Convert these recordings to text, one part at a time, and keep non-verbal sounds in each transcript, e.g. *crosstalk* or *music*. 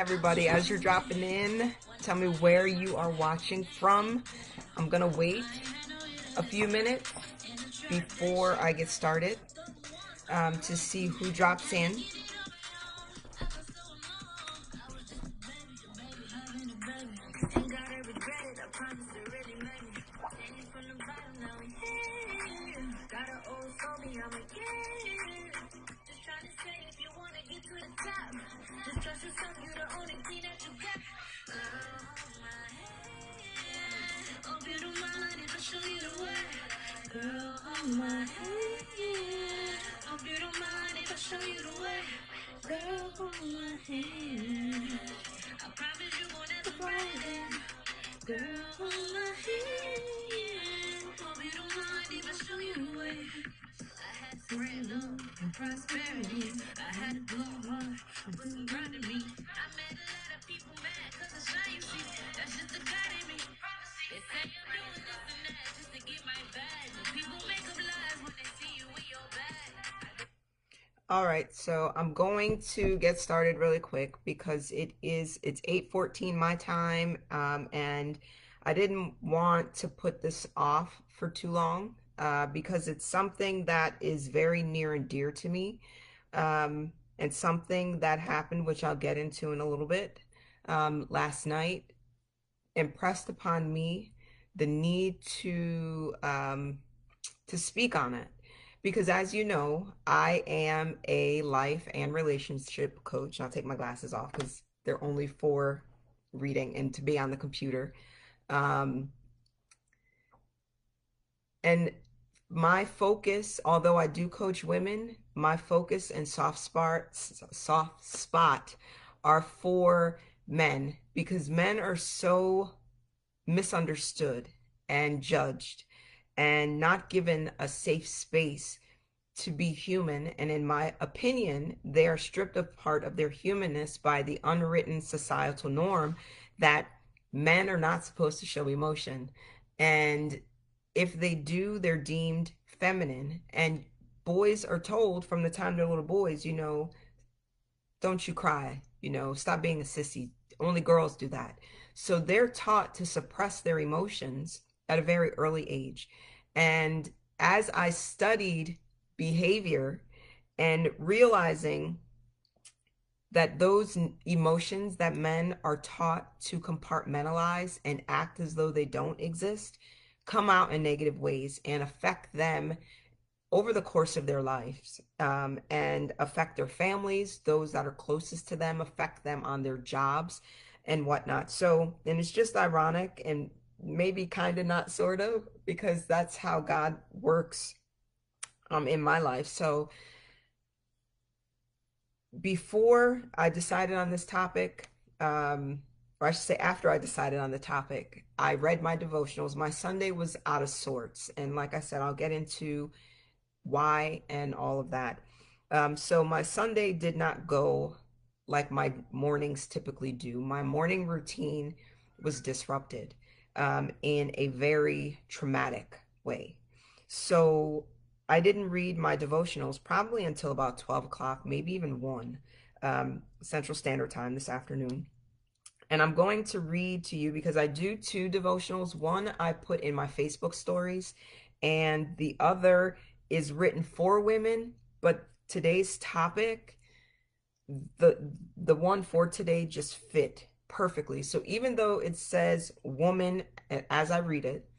everybody. As you're dropping in, tell me where you are watching from. I'm going to wait a few minutes before I get started um, to see who drops in. Okay. All right, so I'm going to get started really quick because it is it's 8:14 my time, um, and I didn't want to put this off for too long uh, because it's something that is very near and dear to me, um, and something that happened, which I'll get into in a little bit, um, last night, impressed upon me the need to um, to speak on it because as you know, I am a life and relationship coach. I'll take my glasses off because they're only for reading and to be on the computer. Um, and my focus, although I do coach women, my focus and soft spot, soft spot are for men because men are so misunderstood and judged and not given a safe space to be human. And in my opinion, they are stripped of part of their humanness by the unwritten societal norm that men are not supposed to show emotion. And if they do, they're deemed feminine. And boys are told from the time they're little boys, you know, don't you cry, you know, stop being a sissy. Only girls do that. So they're taught to suppress their emotions at a very early age. And as I studied behavior and realizing that those emotions that men are taught to compartmentalize and act as though they don't exist come out in negative ways and affect them over the course of their lives um, and affect their families, those that are closest to them, affect them on their jobs and whatnot. So, and it's just ironic and maybe kind of not sort of because that's how God works um in my life. So before I decided on this topic, um, or I should say after I decided on the topic, I read my devotionals. My Sunday was out of sorts. And like I said, I'll get into why and all of that. Um, so my Sunday did not go like my mornings typically do. My morning routine was disrupted um, in a very traumatic way. So I didn't read my devotionals probably until about 12 o'clock, maybe even 1 um, Central Standard Time this afternoon. And I'm going to read to you because I do two devotionals. One I put in my Facebook stories, and the other is written for women. But today's topic, the the one for today just fit perfectly. So even though it says woman as I read it,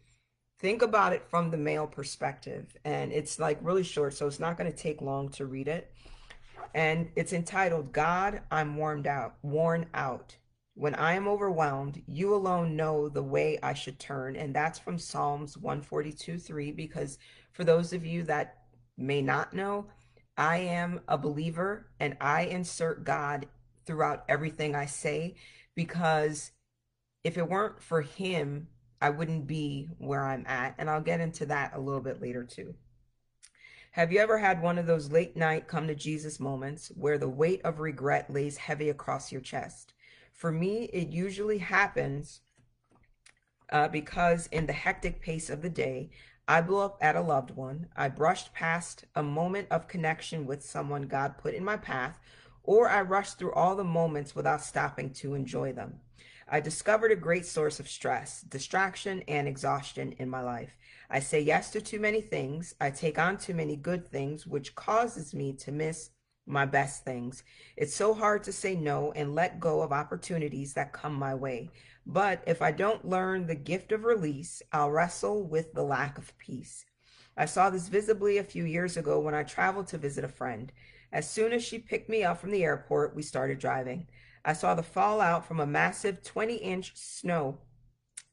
think about it from the male perspective. And it's like really short, so it's not going to take long to read it. And it's entitled God, I'm warmed out, worn out. When I am overwhelmed, you alone know the way I should turn. And that's from Psalms 142 3. Because for those of you that may not know, I am a believer and I insert God throughout everything I say because if it weren't for him, I wouldn't be where I'm at. And I'll get into that a little bit later too. Have you ever had one of those late night come to Jesus moments where the weight of regret lays heavy across your chest? For me, it usually happens uh, because in the hectic pace of the day, I blew up at a loved one. I brushed past a moment of connection with someone God put in my path or I rush through all the moments without stopping to enjoy them. I discovered a great source of stress, distraction, and exhaustion in my life. I say yes to too many things. I take on too many good things, which causes me to miss my best things. It's so hard to say no and let go of opportunities that come my way. But if I don't learn the gift of release, I'll wrestle with the lack of peace. I saw this visibly a few years ago when I traveled to visit a friend. As soon as she picked me up from the airport, we started driving. I saw the fallout from a massive 20 inch snow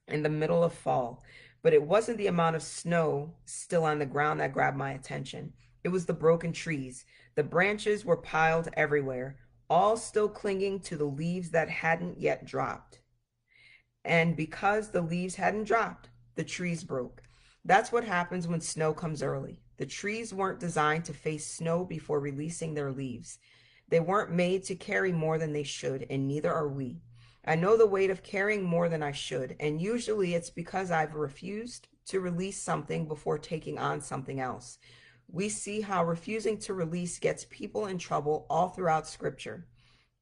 in the middle of fall, but it wasn't the amount of snow still on the ground that grabbed my attention. It was the broken trees. The branches were piled everywhere, all still clinging to the leaves that hadn't yet dropped. And because the leaves hadn't dropped, the trees broke. That's what happens when snow comes early. The trees weren't designed to face snow before releasing their leaves. They weren't made to carry more than they should, and neither are we. I know the weight of carrying more than I should, and usually it's because I've refused to release something before taking on something else. We see how refusing to release gets people in trouble all throughout Scripture.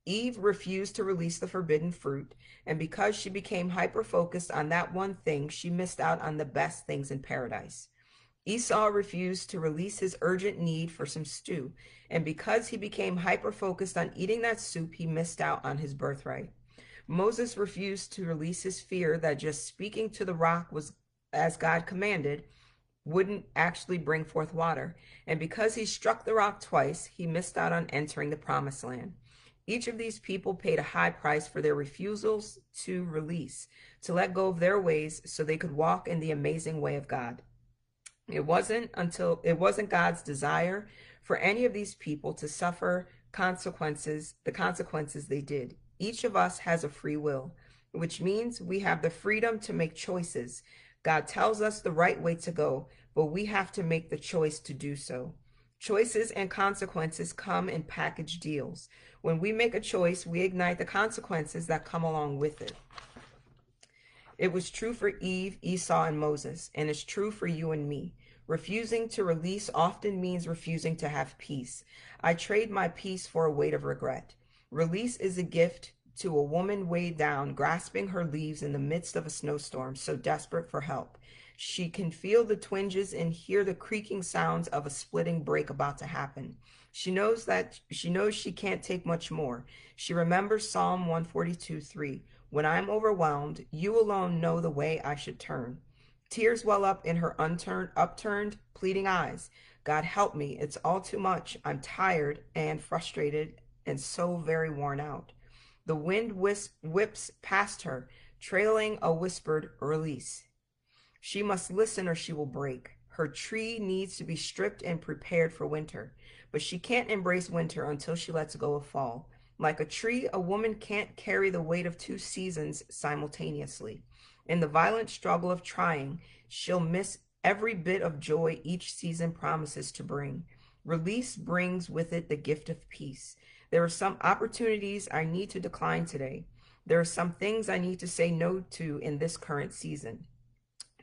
Eve refused to release the forbidden fruit, and because she became hyper focused on that one thing, she missed out on the best things in paradise. Esau refused to release his urgent need for some stew, and because he became hyper focused on eating that soup, he missed out on his birthright. Moses refused to release his fear that just speaking to the rock was as God commanded wouldn't actually bring forth water, and because he struck the rock twice, he missed out on entering the promised land. Each of these people paid a high price for their refusals to release, to let go of their ways so they could walk in the amazing way of God. It wasn't until it wasn't God's desire for any of these people to suffer consequences, the consequences they did. Each of us has a free will, which means we have the freedom to make choices. God tells us the right way to go, but we have to make the choice to do so. Choices and consequences come in package deals. When we make a choice, we ignite the consequences that come along with it. It was true for Eve, Esau, and Moses, and it's true for you and me. Refusing to release often means refusing to have peace. I trade my peace for a weight of regret. Release is a gift to a woman weighed down, grasping her leaves in the midst of a snowstorm, so desperate for help. She can feel the twinges and hear the creaking sounds of a splitting break about to happen. She knows that she knows she can't take much more. She remembers Psalm 142 3. When I am overwhelmed, you alone know the way I should turn. Tears well up in her unturned, upturned, pleading eyes. God help me. It's all too much. I'm tired and frustrated and so very worn out. The wind whips past her, trailing a whispered release. She must listen or she will break. Her tree needs to be stripped and prepared for winter, but she can't embrace winter until she lets go of fall. Like a tree, a woman can't carry the weight of two seasons simultaneously. In the violent struggle of trying, she'll miss every bit of joy each season promises to bring. Release brings with it the gift of peace. There are some opportunities I need to decline today. There are some things I need to say no to in this current season.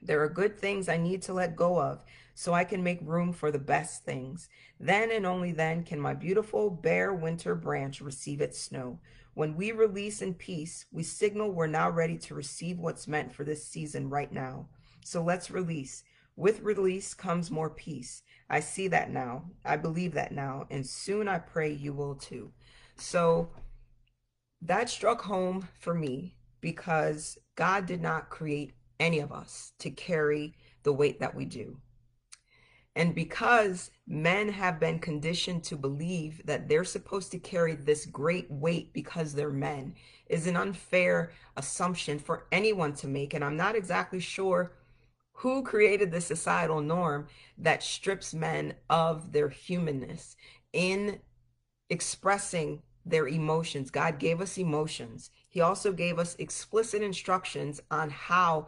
There are good things I need to let go of so I can make room for the best things. Then and only then can my beautiful bare winter branch receive its snow. When we release in peace, we signal we're now ready to receive what's meant for this season right now. So let's release. With release comes more peace. I see that now. I believe that now. And soon I pray you will too. So that struck home for me because God did not create any of us to carry the weight that we do. And because men have been conditioned to believe that they're supposed to carry this great weight because they're men is an unfair assumption for anyone to make. And I'm not exactly sure who created the societal norm that strips men of their humanness in expressing their emotions. God gave us emotions. He also gave us explicit instructions on how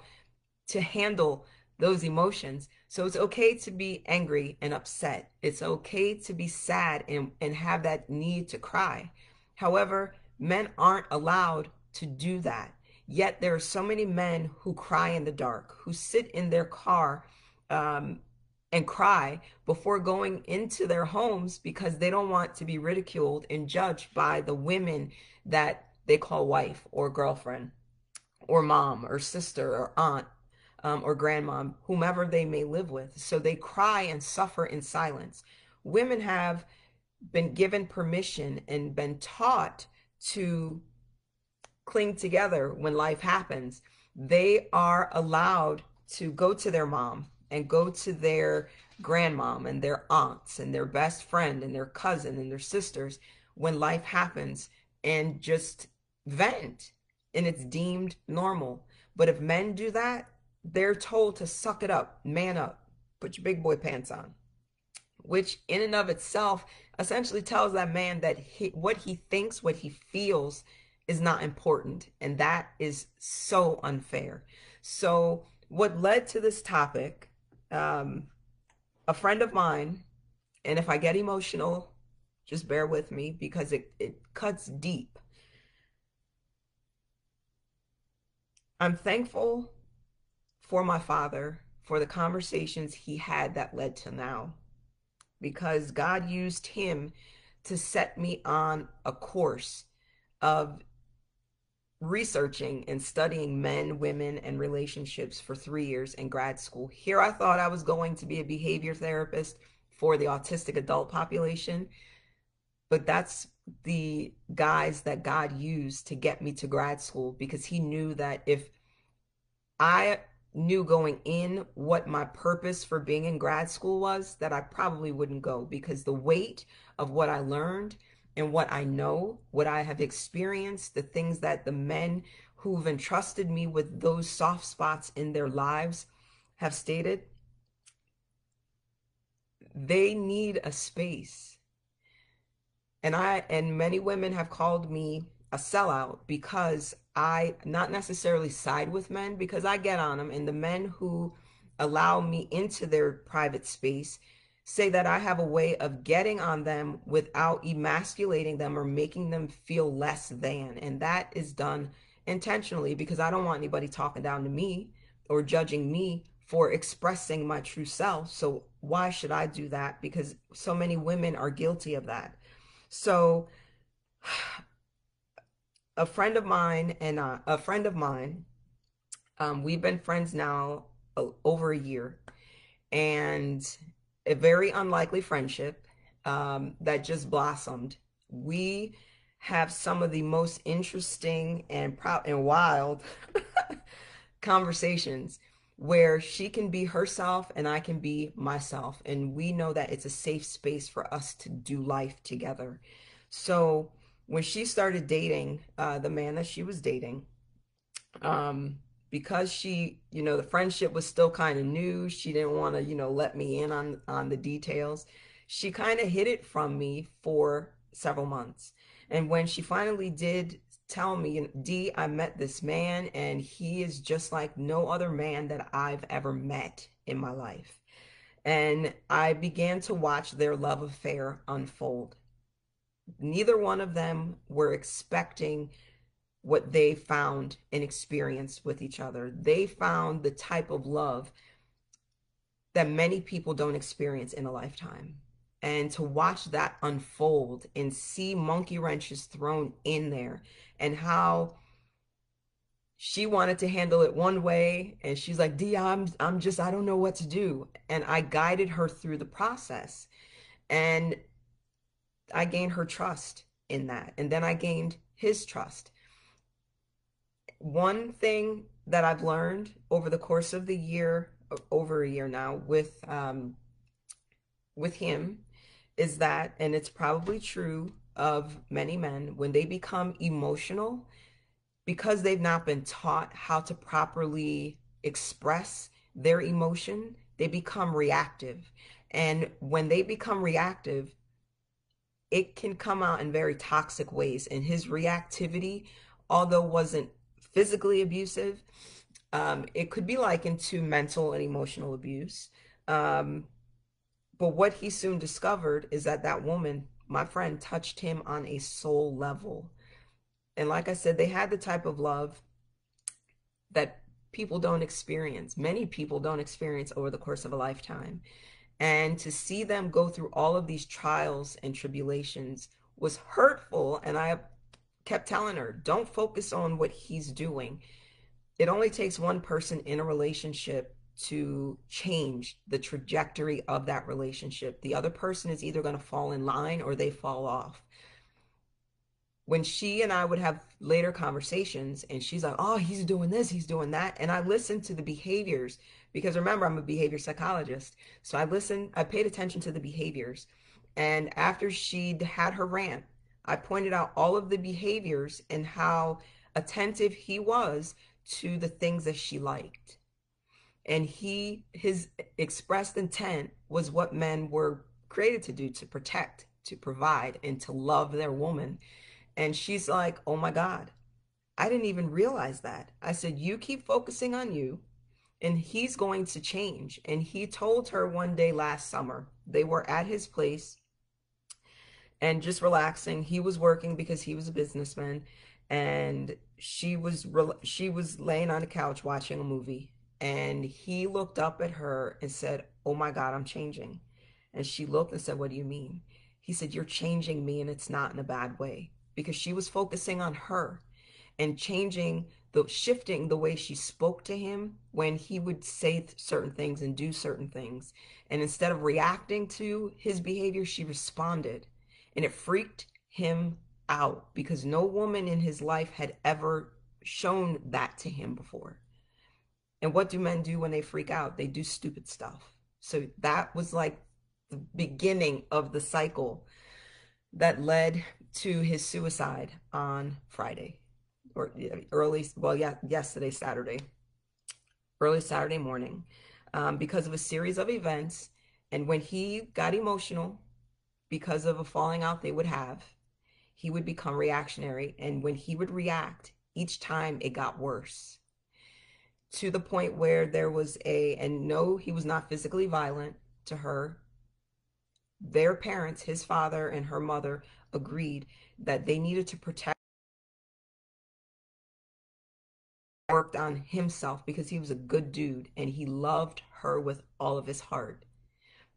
to handle those emotions. So it's okay to be angry and upset. It's okay to be sad and, and have that need to cry. However, men aren't allowed to do that. Yet there are so many men who cry in the dark, who sit in their car um, and cry before going into their homes because they don't want to be ridiculed and judged by the women that they call wife or girlfriend or mom or sister or aunt um, or grandmom, whomever they may live with. So they cry and suffer in silence. Women have been given permission and been taught to cling together when life happens. They are allowed to go to their mom and go to their grandmom and their aunts and their best friend and their cousin and their sisters when life happens and just vent and it's deemed normal. But if men do that, they're told to suck it up, man up, put your big boy pants on, which in and of itself essentially tells that man that he, what he thinks, what he feels is not important. And that is so unfair. So, what led to this topic, um, a friend of mine, and if I get emotional, just bear with me because it, it cuts deep. I'm thankful for my father for the conversations he had that led to now because God used him to set me on a course of researching and studying men, women, and relationships for three years in grad school. Here I thought I was going to be a behavior therapist for the autistic adult population, but that's the guys that God used to get me to grad school because he knew that if I knew going in what my purpose for being in grad school was, that I probably wouldn't go because the weight of what I learned and what I know, what I have experienced, the things that the men who've entrusted me with those soft spots in their lives have stated, they need a space. And I and many women have called me a sellout because I not necessarily side with men because I get on them and the men who allow me into their private space say that I have a way of getting on them without emasculating them or making them feel less than. And that is done intentionally because I don't want anybody talking down to me or judging me for expressing my true self. So why should I do that? Because so many women are guilty of that. So a friend of mine and uh, a friend of mine, um, we've been friends now over a year. And a very unlikely friendship um, that just blossomed. We have some of the most interesting and proud and wild *laughs* conversations where she can be herself and I can be myself. And we know that it's a safe space for us to do life together. So when she started dating uh, the man that she was dating, um, because she, you know, the friendship was still kind of new, she didn't want to, you know, let me in on on the details. She kind of hid it from me for several months. And when she finally did tell me, D, I met this man and he is just like no other man that I've ever met in my life. And I began to watch their love affair unfold. Neither one of them were expecting what they found and experienced with each other. They found the type of love that many people don't experience in a lifetime. And to watch that unfold and see monkey wrenches thrown in there and how she wanted to handle it one way and she's like, "D, I'm I'm just I don't know what to do." And I guided her through the process. And I gained her trust in that. And then I gained his trust one thing that I've learned over the course of the year, over a year now, with um, with him, is that, and it's probably true of many men, when they become emotional, because they've not been taught how to properly express their emotion, they become reactive. And when they become reactive, it can come out in very toxic ways. And his reactivity, although wasn't physically abusive. Um, it could be likened to mental and emotional abuse. Um, but what he soon discovered is that that woman, my friend, touched him on a soul level. And like I said, they had the type of love that people don't experience. Many people don't experience over the course of a lifetime. And to see them go through all of these trials and tribulations was hurtful. And I kept telling her, don't focus on what he's doing. It only takes one person in a relationship to change the trajectory of that relationship. The other person is either going to fall in line or they fall off. When she and I would have later conversations, and she's like, Oh, he's doing this, he's doing that. And I listened to the behaviors because remember, I'm a behavior psychologist. So I listened, I paid attention to the behaviors. And after she'd had her rant, I pointed out all of the behaviors and how attentive he was to the things that she liked. And he, his expressed intent was what men were created to do to protect, to provide, and to love their woman. And she's like, oh my God, I didn't even realize that. I said, you keep focusing on you, and he's going to change. And he told her one day last summer, they were at his place and just relaxing. He was working because he was a businessman and she was she was laying on the couch watching a movie and he looked up at her and said, "Oh my god, I'm changing." And she looked and said, "What do you mean?" He said, "You're changing me and it's not in a bad way." Because she was focusing on her and changing the shifting the way she spoke to him when he would say certain things and do certain things. And instead of reacting to his behavior, she responded and it freaked him out because no woman in his life had ever shown that to him before. And what do men do when they freak out? They do stupid stuff. So that was like the beginning of the cycle that led to his suicide on Friday or early, well, yeah, yesterday, Saturday, early Saturday morning, um, because of a series of events. And when he got emotional, because of a falling out they would have, he would become reactionary. And when he would react, each time it got worse to the point where there was a, and no, he was not physically violent to her. Their parents, his father and her mother, agreed that they needed to protect worked on himself because he was a good dude and he loved her with all of his heart.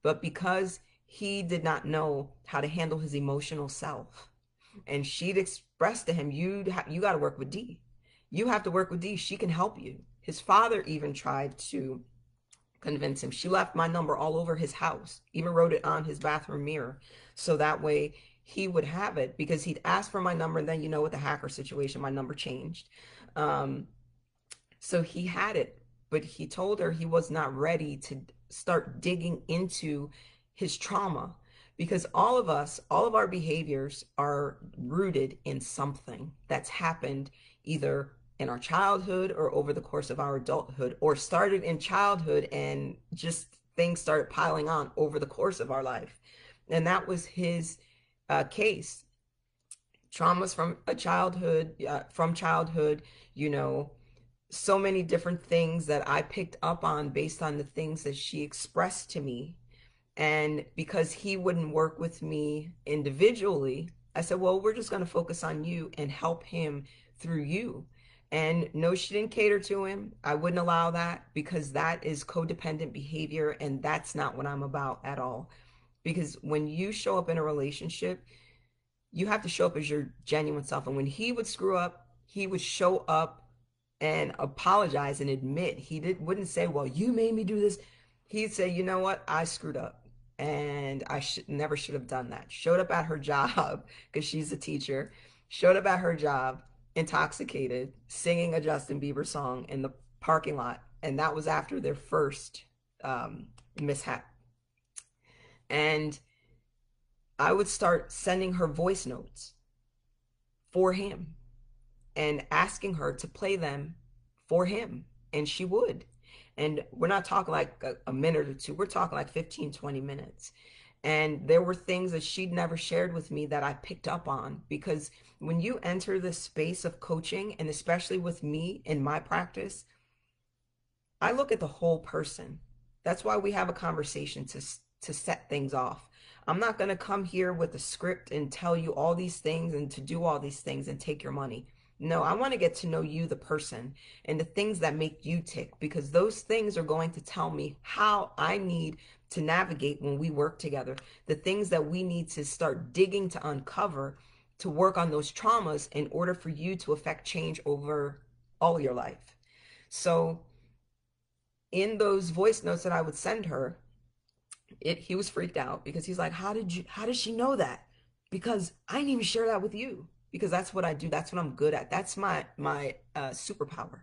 But because he did not know how to handle his emotional self. And she'd expressed to him, you you got to work with D. You have to work with D. She can help you. His father even tried to convince him. She left my number all over his house, even wrote it on his bathroom mirror. So that way he would have it because he'd asked for my number. And then, you know, with the hacker situation, my number changed. Um, so he had it, but he told her he was not ready to start digging into his trauma because all of us, all of our behaviors are rooted in something that's happened either in our childhood or over the course of our adulthood or started in childhood and just things started piling on over the course of our life. And that was his uh, case. Traumas from a childhood, uh, from childhood, you know, so many different things that I picked up on based on the things that she expressed to me and because he wouldn't work with me individually, I said, well, we're just going to focus on you and help him through you. And no, she didn't cater to him. I wouldn't allow that because that is codependent behavior. And that's not what I'm about at all. Because when you show up in a relationship, you have to show up as your genuine self. And when he would screw up, he would show up and apologize and admit he did wouldn't say, Well, you made me do this. He'd say, You know what? I screwed up and I should never should have done that. Showed up at her *laughs* job because she's a teacher. Showed up at her job intoxicated, singing a Justin Bieber song in the parking lot, and that was after their first um, mishap. And I would start sending her voice notes for him and asking her to play them for him, and she would. And we're not talking like a, a, minute or two, we're talking like 15, 20 minutes. And there were things that she'd never shared with me that I picked up on because when you enter the space of coaching, and especially with me in my practice, I look at the whole person. That's why we have a conversation to, to set things off. I'm not going to come here with a script and tell you all these things and to do all these things and take your money. No, I want to get to know you, the person, and the things that make you tick, because those things are going to tell me how I need to navigate when we work together, the things that we need to start digging to uncover to work on those traumas in order for you to affect change over all your life. So, in those voice notes that I would send her, it he was freaked out because he's like, "How did you? How did she know that? Because I didn't even share that with you. Because that's what I do. That's what I'm good at. That's my my uh, superpower.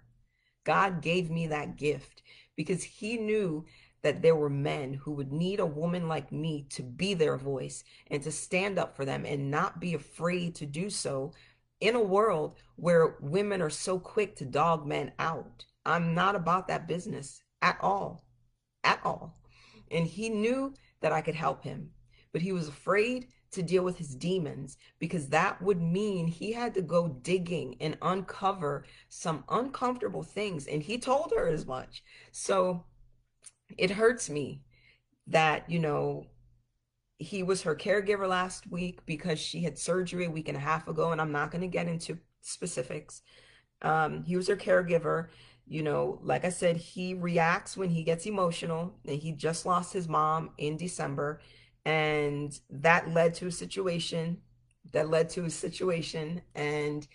God gave me that gift because He knew that there were men who would need a woman like me to be their voice and to stand up for them and not be afraid to do so in a world where women are so quick to dog men out. I'm not about that business at all. At all. And he knew that I could help him, but he was afraid to deal with his demons because that would mean he had to go digging and uncover some uncomfortable things. And he told her as much. So it hurts me that, you know, he was her caregiver last week because she had surgery a week and a half ago, and I'm not going to get into specifics. Um, he was her caregiver. You know, like I said, he reacts when he gets emotional, and he just lost his mom in December, and that led to a situation that led to a situation, and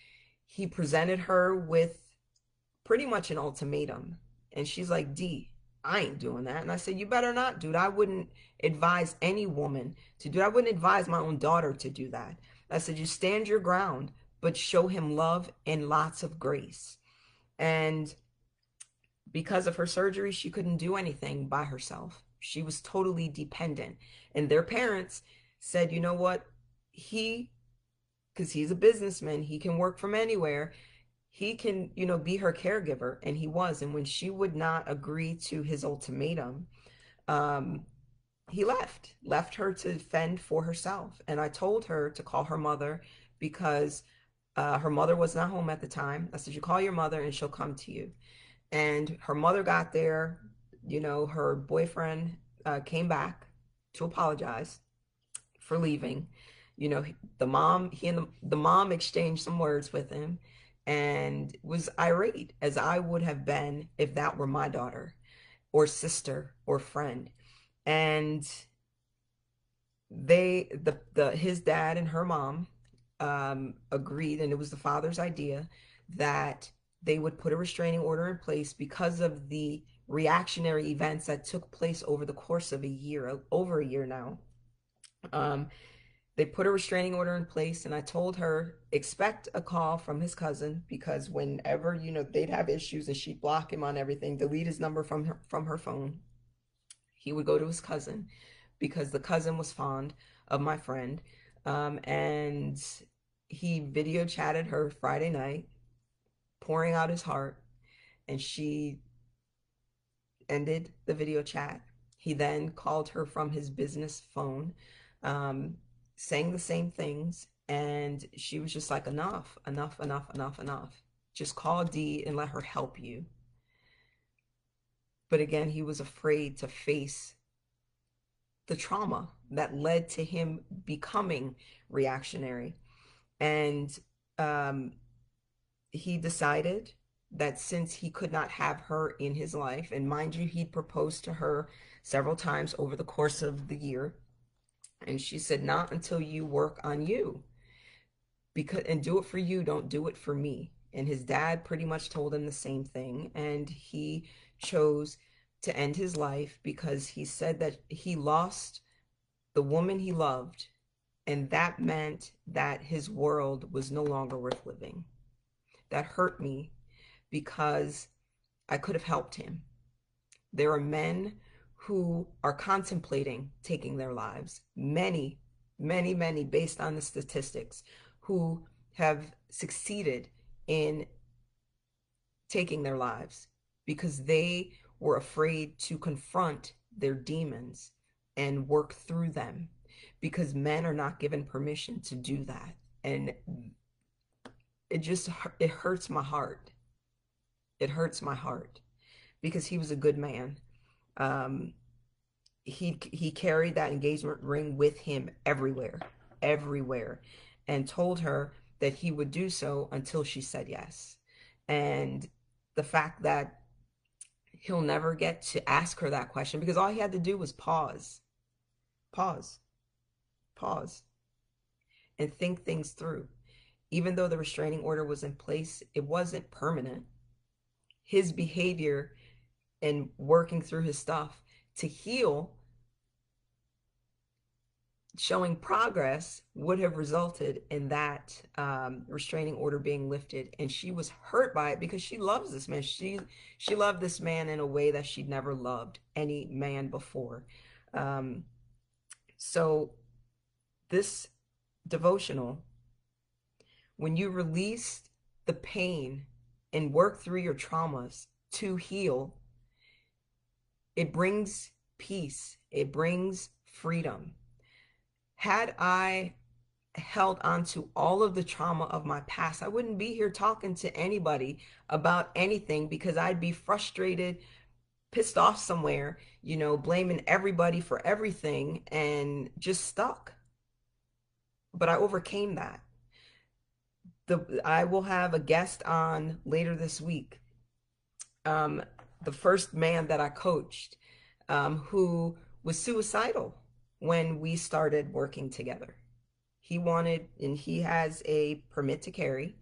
he presented her with pretty much an ultimatum. And she's like, D, I ain't doing that. And I said, You better not, dude. I wouldn't advise any woman to do that. I wouldn't advise my own daughter to do that. I said, You stand your ground, but show him love and lots of grace. And because of her surgery, she couldn't do anything by herself. She was totally dependent. And their parents said, You know what? He, because he's a businessman, he can work from anywhere he can, you know, be her caregiver. And he was. And when she would not agree to his ultimatum, um, he left, left her to fend for herself. And I told her to call her mother because uh, her mother was not home at the time. I said, You call your mother and she'll come to you. And her mother got there. You know, her boyfriend uh, came back to apologize for leaving. You know, the mom, he and the, the mom exchanged some words with him and was irate as I would have been if that were my daughter or sister or friend. And they the the his dad and her mom um, agreed and it was the father's idea that they would put a restraining order in place because of the reactionary events that took place over the course of a year over a year now um, they put a restraining order in place, and I told her expect a call from his cousin because whenever you know they'd have issues and she'd block him on everything, delete his number from her from her phone. He would go to his cousin because the cousin was fond of my friend, um, and he video chatted her Friday night, pouring out his heart, and she ended the video chat. He then called her from his business phone. Um, saying the same things. And she was just like, enough, enough, enough, enough, enough. Just call D and let her help you. But again, he was afraid to face the trauma that led to him becoming reactionary. And um, he decided that since he could not have her in his life, and mind you, he'd proposed to her several times over the course of the year, and she said, Not until you work on you. Because and do it for you, don't do it for me. And his dad pretty much told him the same thing. And he chose to end his life because he said that he lost the woman he loved. And that meant that his world was no longer worth living. That hurt me because I could have helped him. There are men who are contemplating taking their lives. Many, many, many, based on the statistics, who have succeeded in taking their lives because they were afraid to confront their demons and work through them because men are not given permission to do that. And it just it hurts my heart. It hurts my heart because he was a good man um, he he carried that engagement ring with him everywhere, everywhere, and told her that he would do so until she said yes. And the fact that he'll never get to ask her that question because all he had to do was pause, pause, pause, and think things through. Even though the restraining order was in place, it wasn't permanent. His behavior and working through his stuff to heal showing progress would have resulted in that um, restraining order being lifted. And she was hurt by it because she loves this man. She she loved this man in a way that she'd never loved any man before. Um, so this devotional when you release the pain and work through your traumas to heal it brings peace it brings freedom had I held on to all of the trauma of my past, I wouldn't be here talking to anybody about anything because I'd be frustrated, pissed off somewhere, you know, blaming everybody for everything and just stuck. But I overcame that. The I will have a guest on later this week. Um, the first man that I coached, um, who was suicidal when we started working together. He wanted, and he has a permit to carry.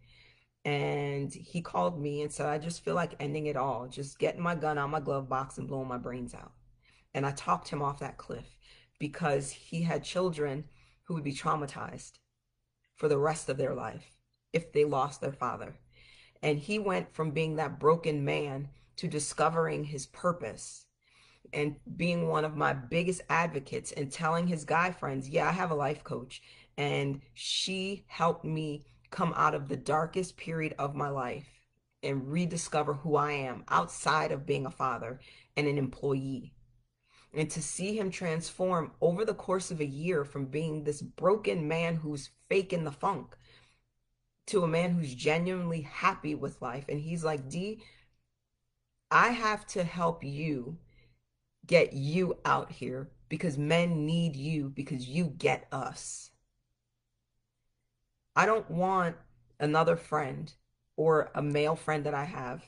And he called me and said, I just feel like ending it all, just getting my gun out my glove box and blowing my brains out. And I talked him off that cliff because he had children who would be traumatized for the rest of their life if they lost their father. And he went from being that broken man to discovering his purpose and being one of my biggest advocates and telling his guy friends, yeah, I have a life coach. And she helped me come out of the darkest period of my life and rediscover who I am outside of being a father and an employee. And to see him transform over the course of a year from being this broken man who's faking the funk to a man who's genuinely happy with life. And he's like, D, I have to help you get you out here because men need you because you get us. I don't want another friend or a male friend that I have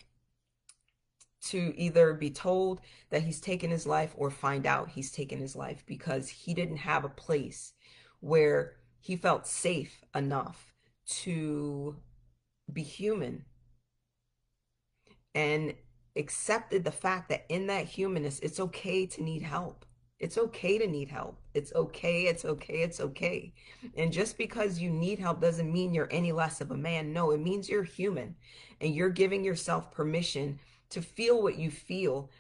to either be told that he's taken his life or find out he's taken his life because he didn't have a place where he felt safe enough to be human. And accepted the fact that in that humanness, it's okay to need help. It's okay to need help. It's okay. It's okay. It's okay. And just because you need help doesn't mean you're any less of a man. No, it means you're human and you're giving yourself permission to feel what you feel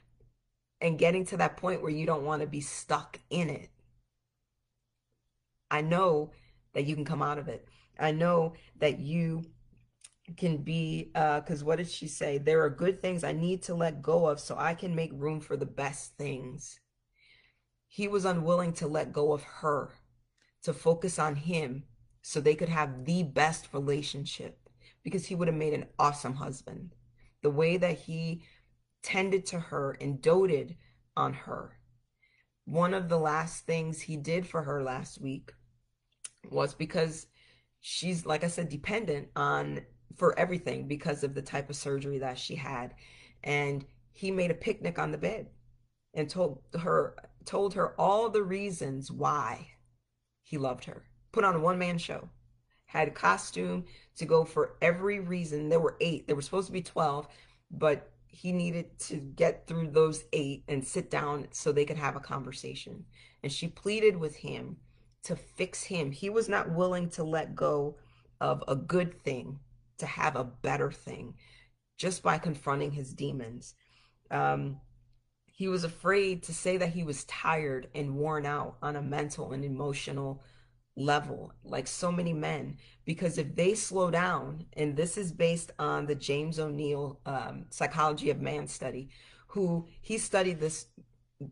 and getting to that point where you don't want to be stuck in it. I know that you can come out of it. I know that you can be uh because uh, what did she say? There are good things i need to let go of so i can make room for the best things. He was unwilling to let go of her to focus on him so they could have the best relationship because he would have made an awesome husband. The way that he tended to her and doted on her. One of the last things he did for her last week was because she's like i said dependent on for everything because of the type of surgery that she had. And he made a picnic on the bed and told her told her all the reasons why he loved her. Put on a one man show. Had a costume to go for every reason. There were eight. There were supposed to be 12, but he needed to get through those eight and sit down so they could have a conversation. And she pleaded with him to fix him. He was not willing to let go of a good thing to have a better thing just by confronting his demons. Um, he was afraid to say that he was tired and worn out on a mental and emotional level, like so many men, because if they slow down, and this is based on the James O'Neil um, Psychology of Man study, who he studied this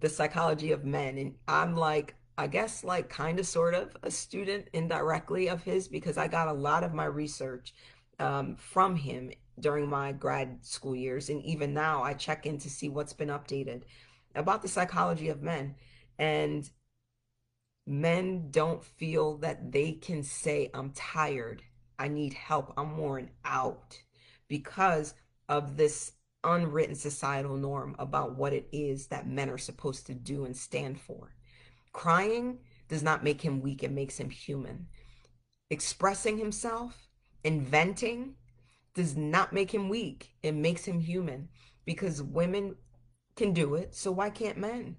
the psychology of men, and I'm like, I guess like kind of sort of a student indirectly of his because I got a lot of my research um, from him during my grad school years. And even now, I check in to see what's been updated about the psychology of men. And men don't feel that they can say, I'm tired, I need help, I'm worn out because of this unwritten societal norm about what it is that men are supposed to do and stand for. Crying does not make him weak, it makes him human. Expressing himself, inventing, does not make him weak, it makes him human because women can do it, so why can't men?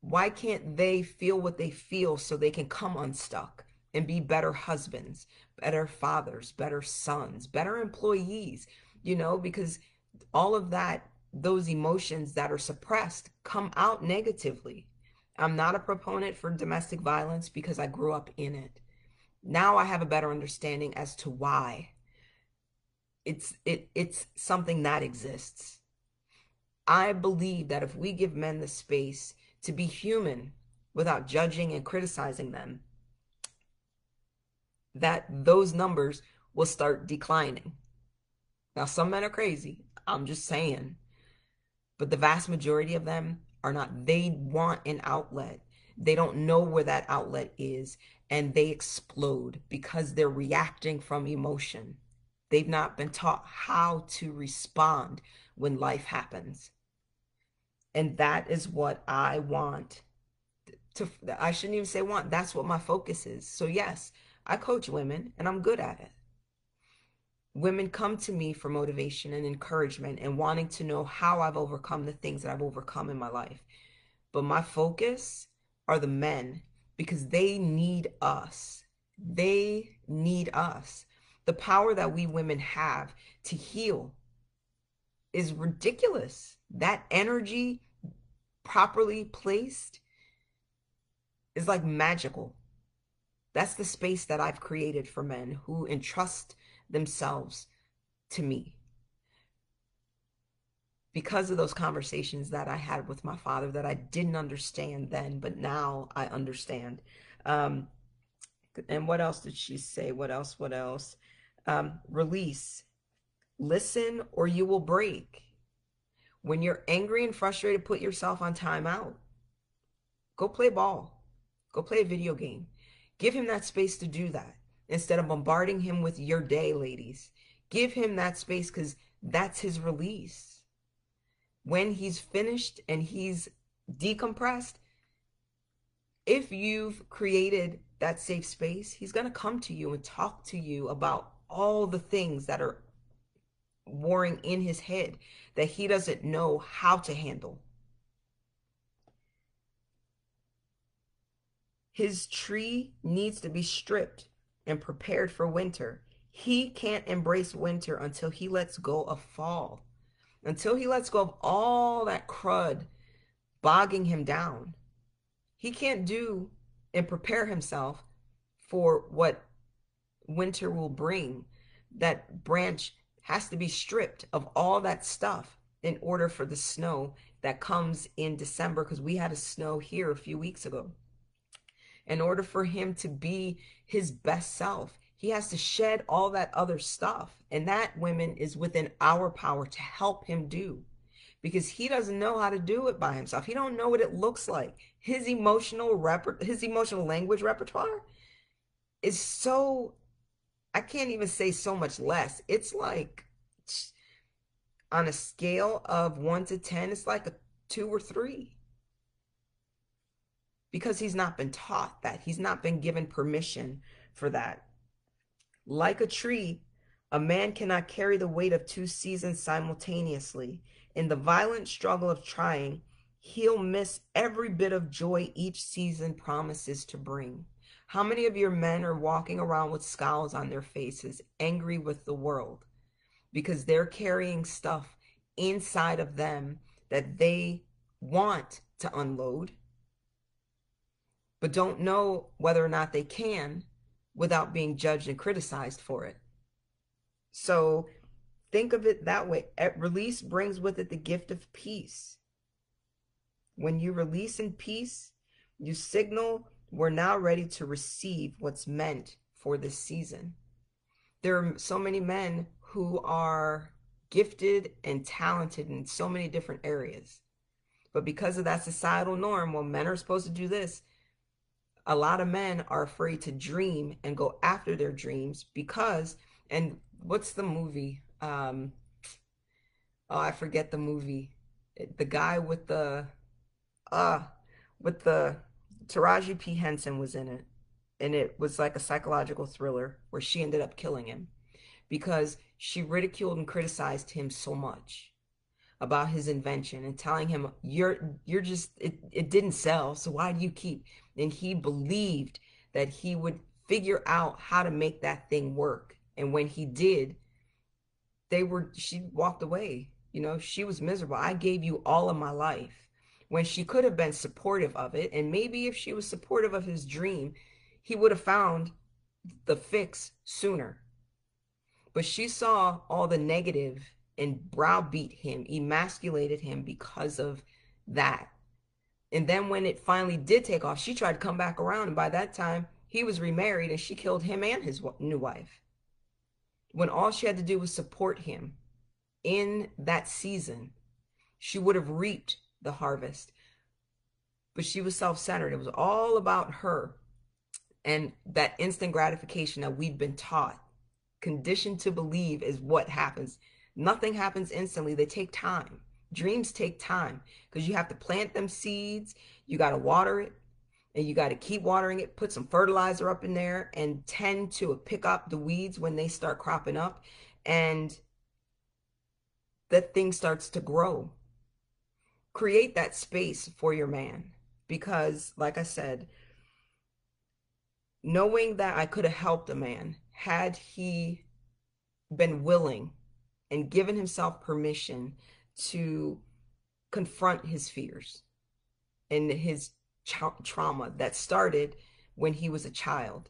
Why can't they feel what they feel so they can come unstuck and be better husbands, better fathers, better sons, better employees? You know, because all of that, those emotions that are suppressed come out negatively. I'm not a proponent for domestic violence because I grew up in it. Now I have a better understanding as to why. It's it it's something that exists. I believe that if we give men the space to be human without judging and criticizing them, that those numbers will start declining. Now, some men are crazy. I'm just saying. But the vast majority of them are not. They want an outlet. They don't know where that outlet is and they explode because they're reacting from emotion. They've not been taught how to respond when life happens. And that is what I want to I shouldn't even say want. That's what my focus is. So yes, I coach women and I'm good at it. Women come to me for motivation and encouragement and wanting to know how I've overcome the things that I've overcome in my life. But my focus are the men because they need us. They need us. The power that we women have to heal is ridiculous. That energy properly placed is like magical. That's the space that I've created for men who entrust themselves to me. Because of those conversations that I had with my father that I didn't understand then, but now I understand. Um, and what else did she say? What else? What else? Um, release. Listen or you will break. When you're angry and frustrated, put yourself on timeout. Go play ball. Go play a video game. Give him that space to do that instead of bombarding him with your day, ladies. Give him that space because that's his release. When he's finished and he's decompressed, if you've created that safe space, he's going to come to you and talk to you about all the things that are warring in his head that he doesn't know how to handle. His tree needs to be stripped and prepared for winter. He can't embrace winter until he lets go of fall, until he lets go of all that crud bogging him down. He can't do and prepare himself for what winter will bring. That branch has to be stripped of all that stuff in order for the snow that comes in December because we had a snow here a few weeks ago. In order for him to be his best self, he has to shed all that other stuff. And that, women, is within our power to help him do because he doesn't know how to do it by himself. He don't know what it looks like. His emotional rep- his emotional language repertoire is so I can't even say so much less. It's like on a scale of one to 10, it's like a two or three. Because he's not been taught that, he's not been given permission for that. Like a tree, a man cannot carry the weight of two seasons simultaneously. In the violent struggle of trying, he'll miss every bit of joy each season promises to bring. How many of your men are walking around with scowls on their faces, angry with the world because they're carrying stuff inside of them that they want to unload, but don't know whether or not they can without being judged and criticized for it? So think of it that way. Release brings with it the gift of peace. When you release in peace, you signal we're now ready to receive what's meant for this season. There are so many men who are gifted and talented in so many different areas. But because of that societal norm, well, men are supposed to do this. A lot of men are afraid to dream and go after their dreams because, and what's the movie? Um, oh, I forget the movie. The guy with the uh with the Taraji P. Henson was in it. And it was like a psychological thriller where she ended up killing him because she ridiculed and criticized him so much about his invention and telling him you're you're just it, it didn't sell so why do you keep? And he believed that he would figure out how to make that thing work. And when he did they were she walked away. You know she was miserable. I gave you all of my life. When she could have been supportive of it and maybe if she was supportive of his dream he would have found the fix sooner. But she saw all the negative and browbeat him emasculated him because of that and then when it finally did take off she tried to come back around and by that time he was remarried and she killed him and his new wife when all she had to do was support him in that season, she would have reaped the harvest. But she was self centered. It was all about her and that instant gratification that we've been taught, conditioned to believe is what happens. Nothing happens instantly, they take time. Dreams take time because you have to plant them seeds, you got to water it, and you got to keep watering it, put some fertilizer up in there, and tend to pick up the weeds when they start cropping up. And that thing starts to grow. Create that space for your man because, like I said, knowing that I could have helped a man had he been willing and given himself permission to confront his fears and his tra- trauma that started when he was a child.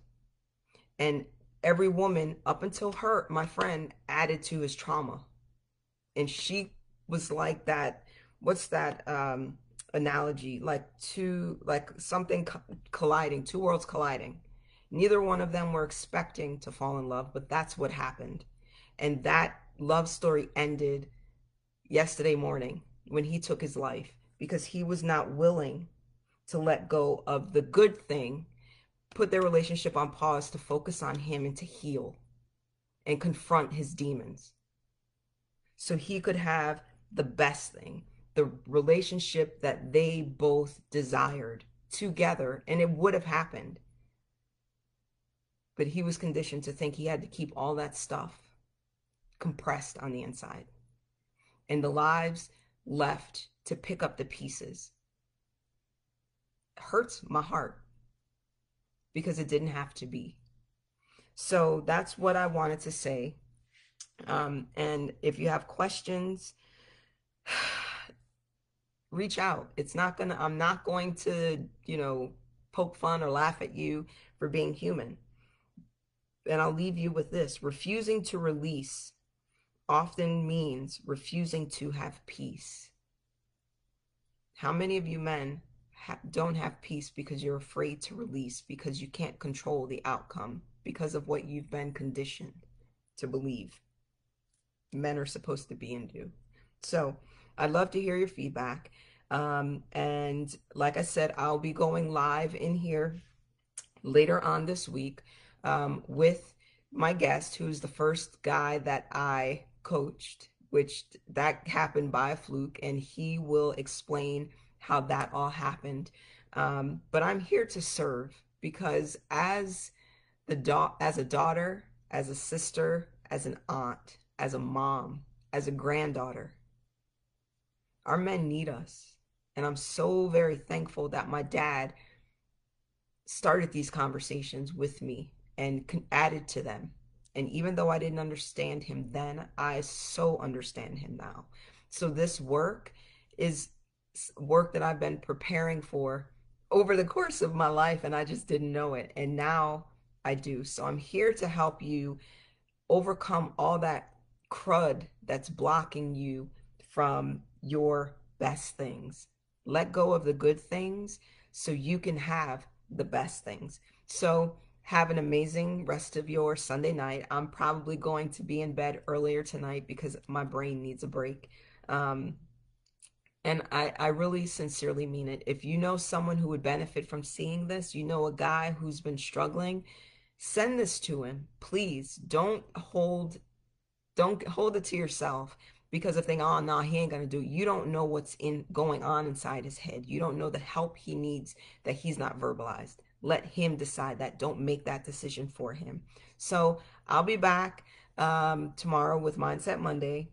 And every woman, up until her, my friend, added to his trauma. And she was like that what's that um analogy? Like two like something colliding two worlds colliding. Neither one of them were expecting to fall in love but that's what happened. And that love story ended yesterday morning when he took his life because he was not willing to let go of the good thing put their relationship on pause to focus on him and to heal and confront his demons so he could have the best thing, the relationship that they both desired together, and it would have happened. But he was conditioned to think he had to keep all that stuff compressed on the inside. And the lives left to pick up the pieces hurts my heart because it didn't have to be. So that's what I wanted to say. Um, and if you have questions, *sighs* reach out. It's not gonna, I'm not going to, you know, poke fun or laugh at you for being human. And I'll leave you with this refusing to release often means refusing to have peace. How many of you men ha- don't have peace because you're afraid to release, because you can't control the outcome, because of what you've been conditioned to believe? men are supposed to be and do. So I'd love to hear your feedback. Um, and like I said, I'll be going live in here later on this week um, with my guest, who's the first guy that I coached, which that happened by a fluke, and he will explain how that all happened. Um, but I'm here to serve because as the da- as a daughter, as a sister, as an aunt, as a mom, as a granddaughter. Our men need us. And I'm so very thankful that my dad started these conversations with me and added to them. And even though I didn't understand him then, I so understand him now. So this work is work that I've been preparing for over the course of my life and I just didn't know it. And now I do. So I'm here to help you overcome all that crud that's blocking you from your best things. Let go of the good things so you can have the best things. So, have an amazing rest of your Sunday night. I'm probably going to be in bed earlier tonight because my brain needs a break. Um, and I, I really sincerely mean it. If you know someone who would benefit from seeing this, you know a guy who's been struggling, send this to him. Please don't hold don't hold it to yourself. because of thing, oh no, he ain't gonna do it. You don't know what's in going on inside his head. You don't know the help he needs that he's not verbalized. Let him decide that. Don't make that decision for him. So I'll be back um, tomorrow with Mindset Monday.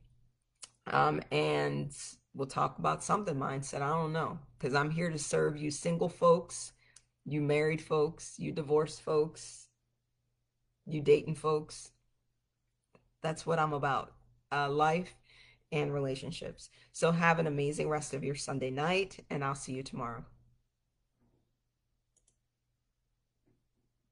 Um, and we'll talk about something mindset. I don't know. Because I'm here to serve you single folks, you married folks, you divorced folks, you dating folks. That's what I'm about. Uh, life and relationships. So have an amazing rest of your Sunday night, and I'll see you tomorrow.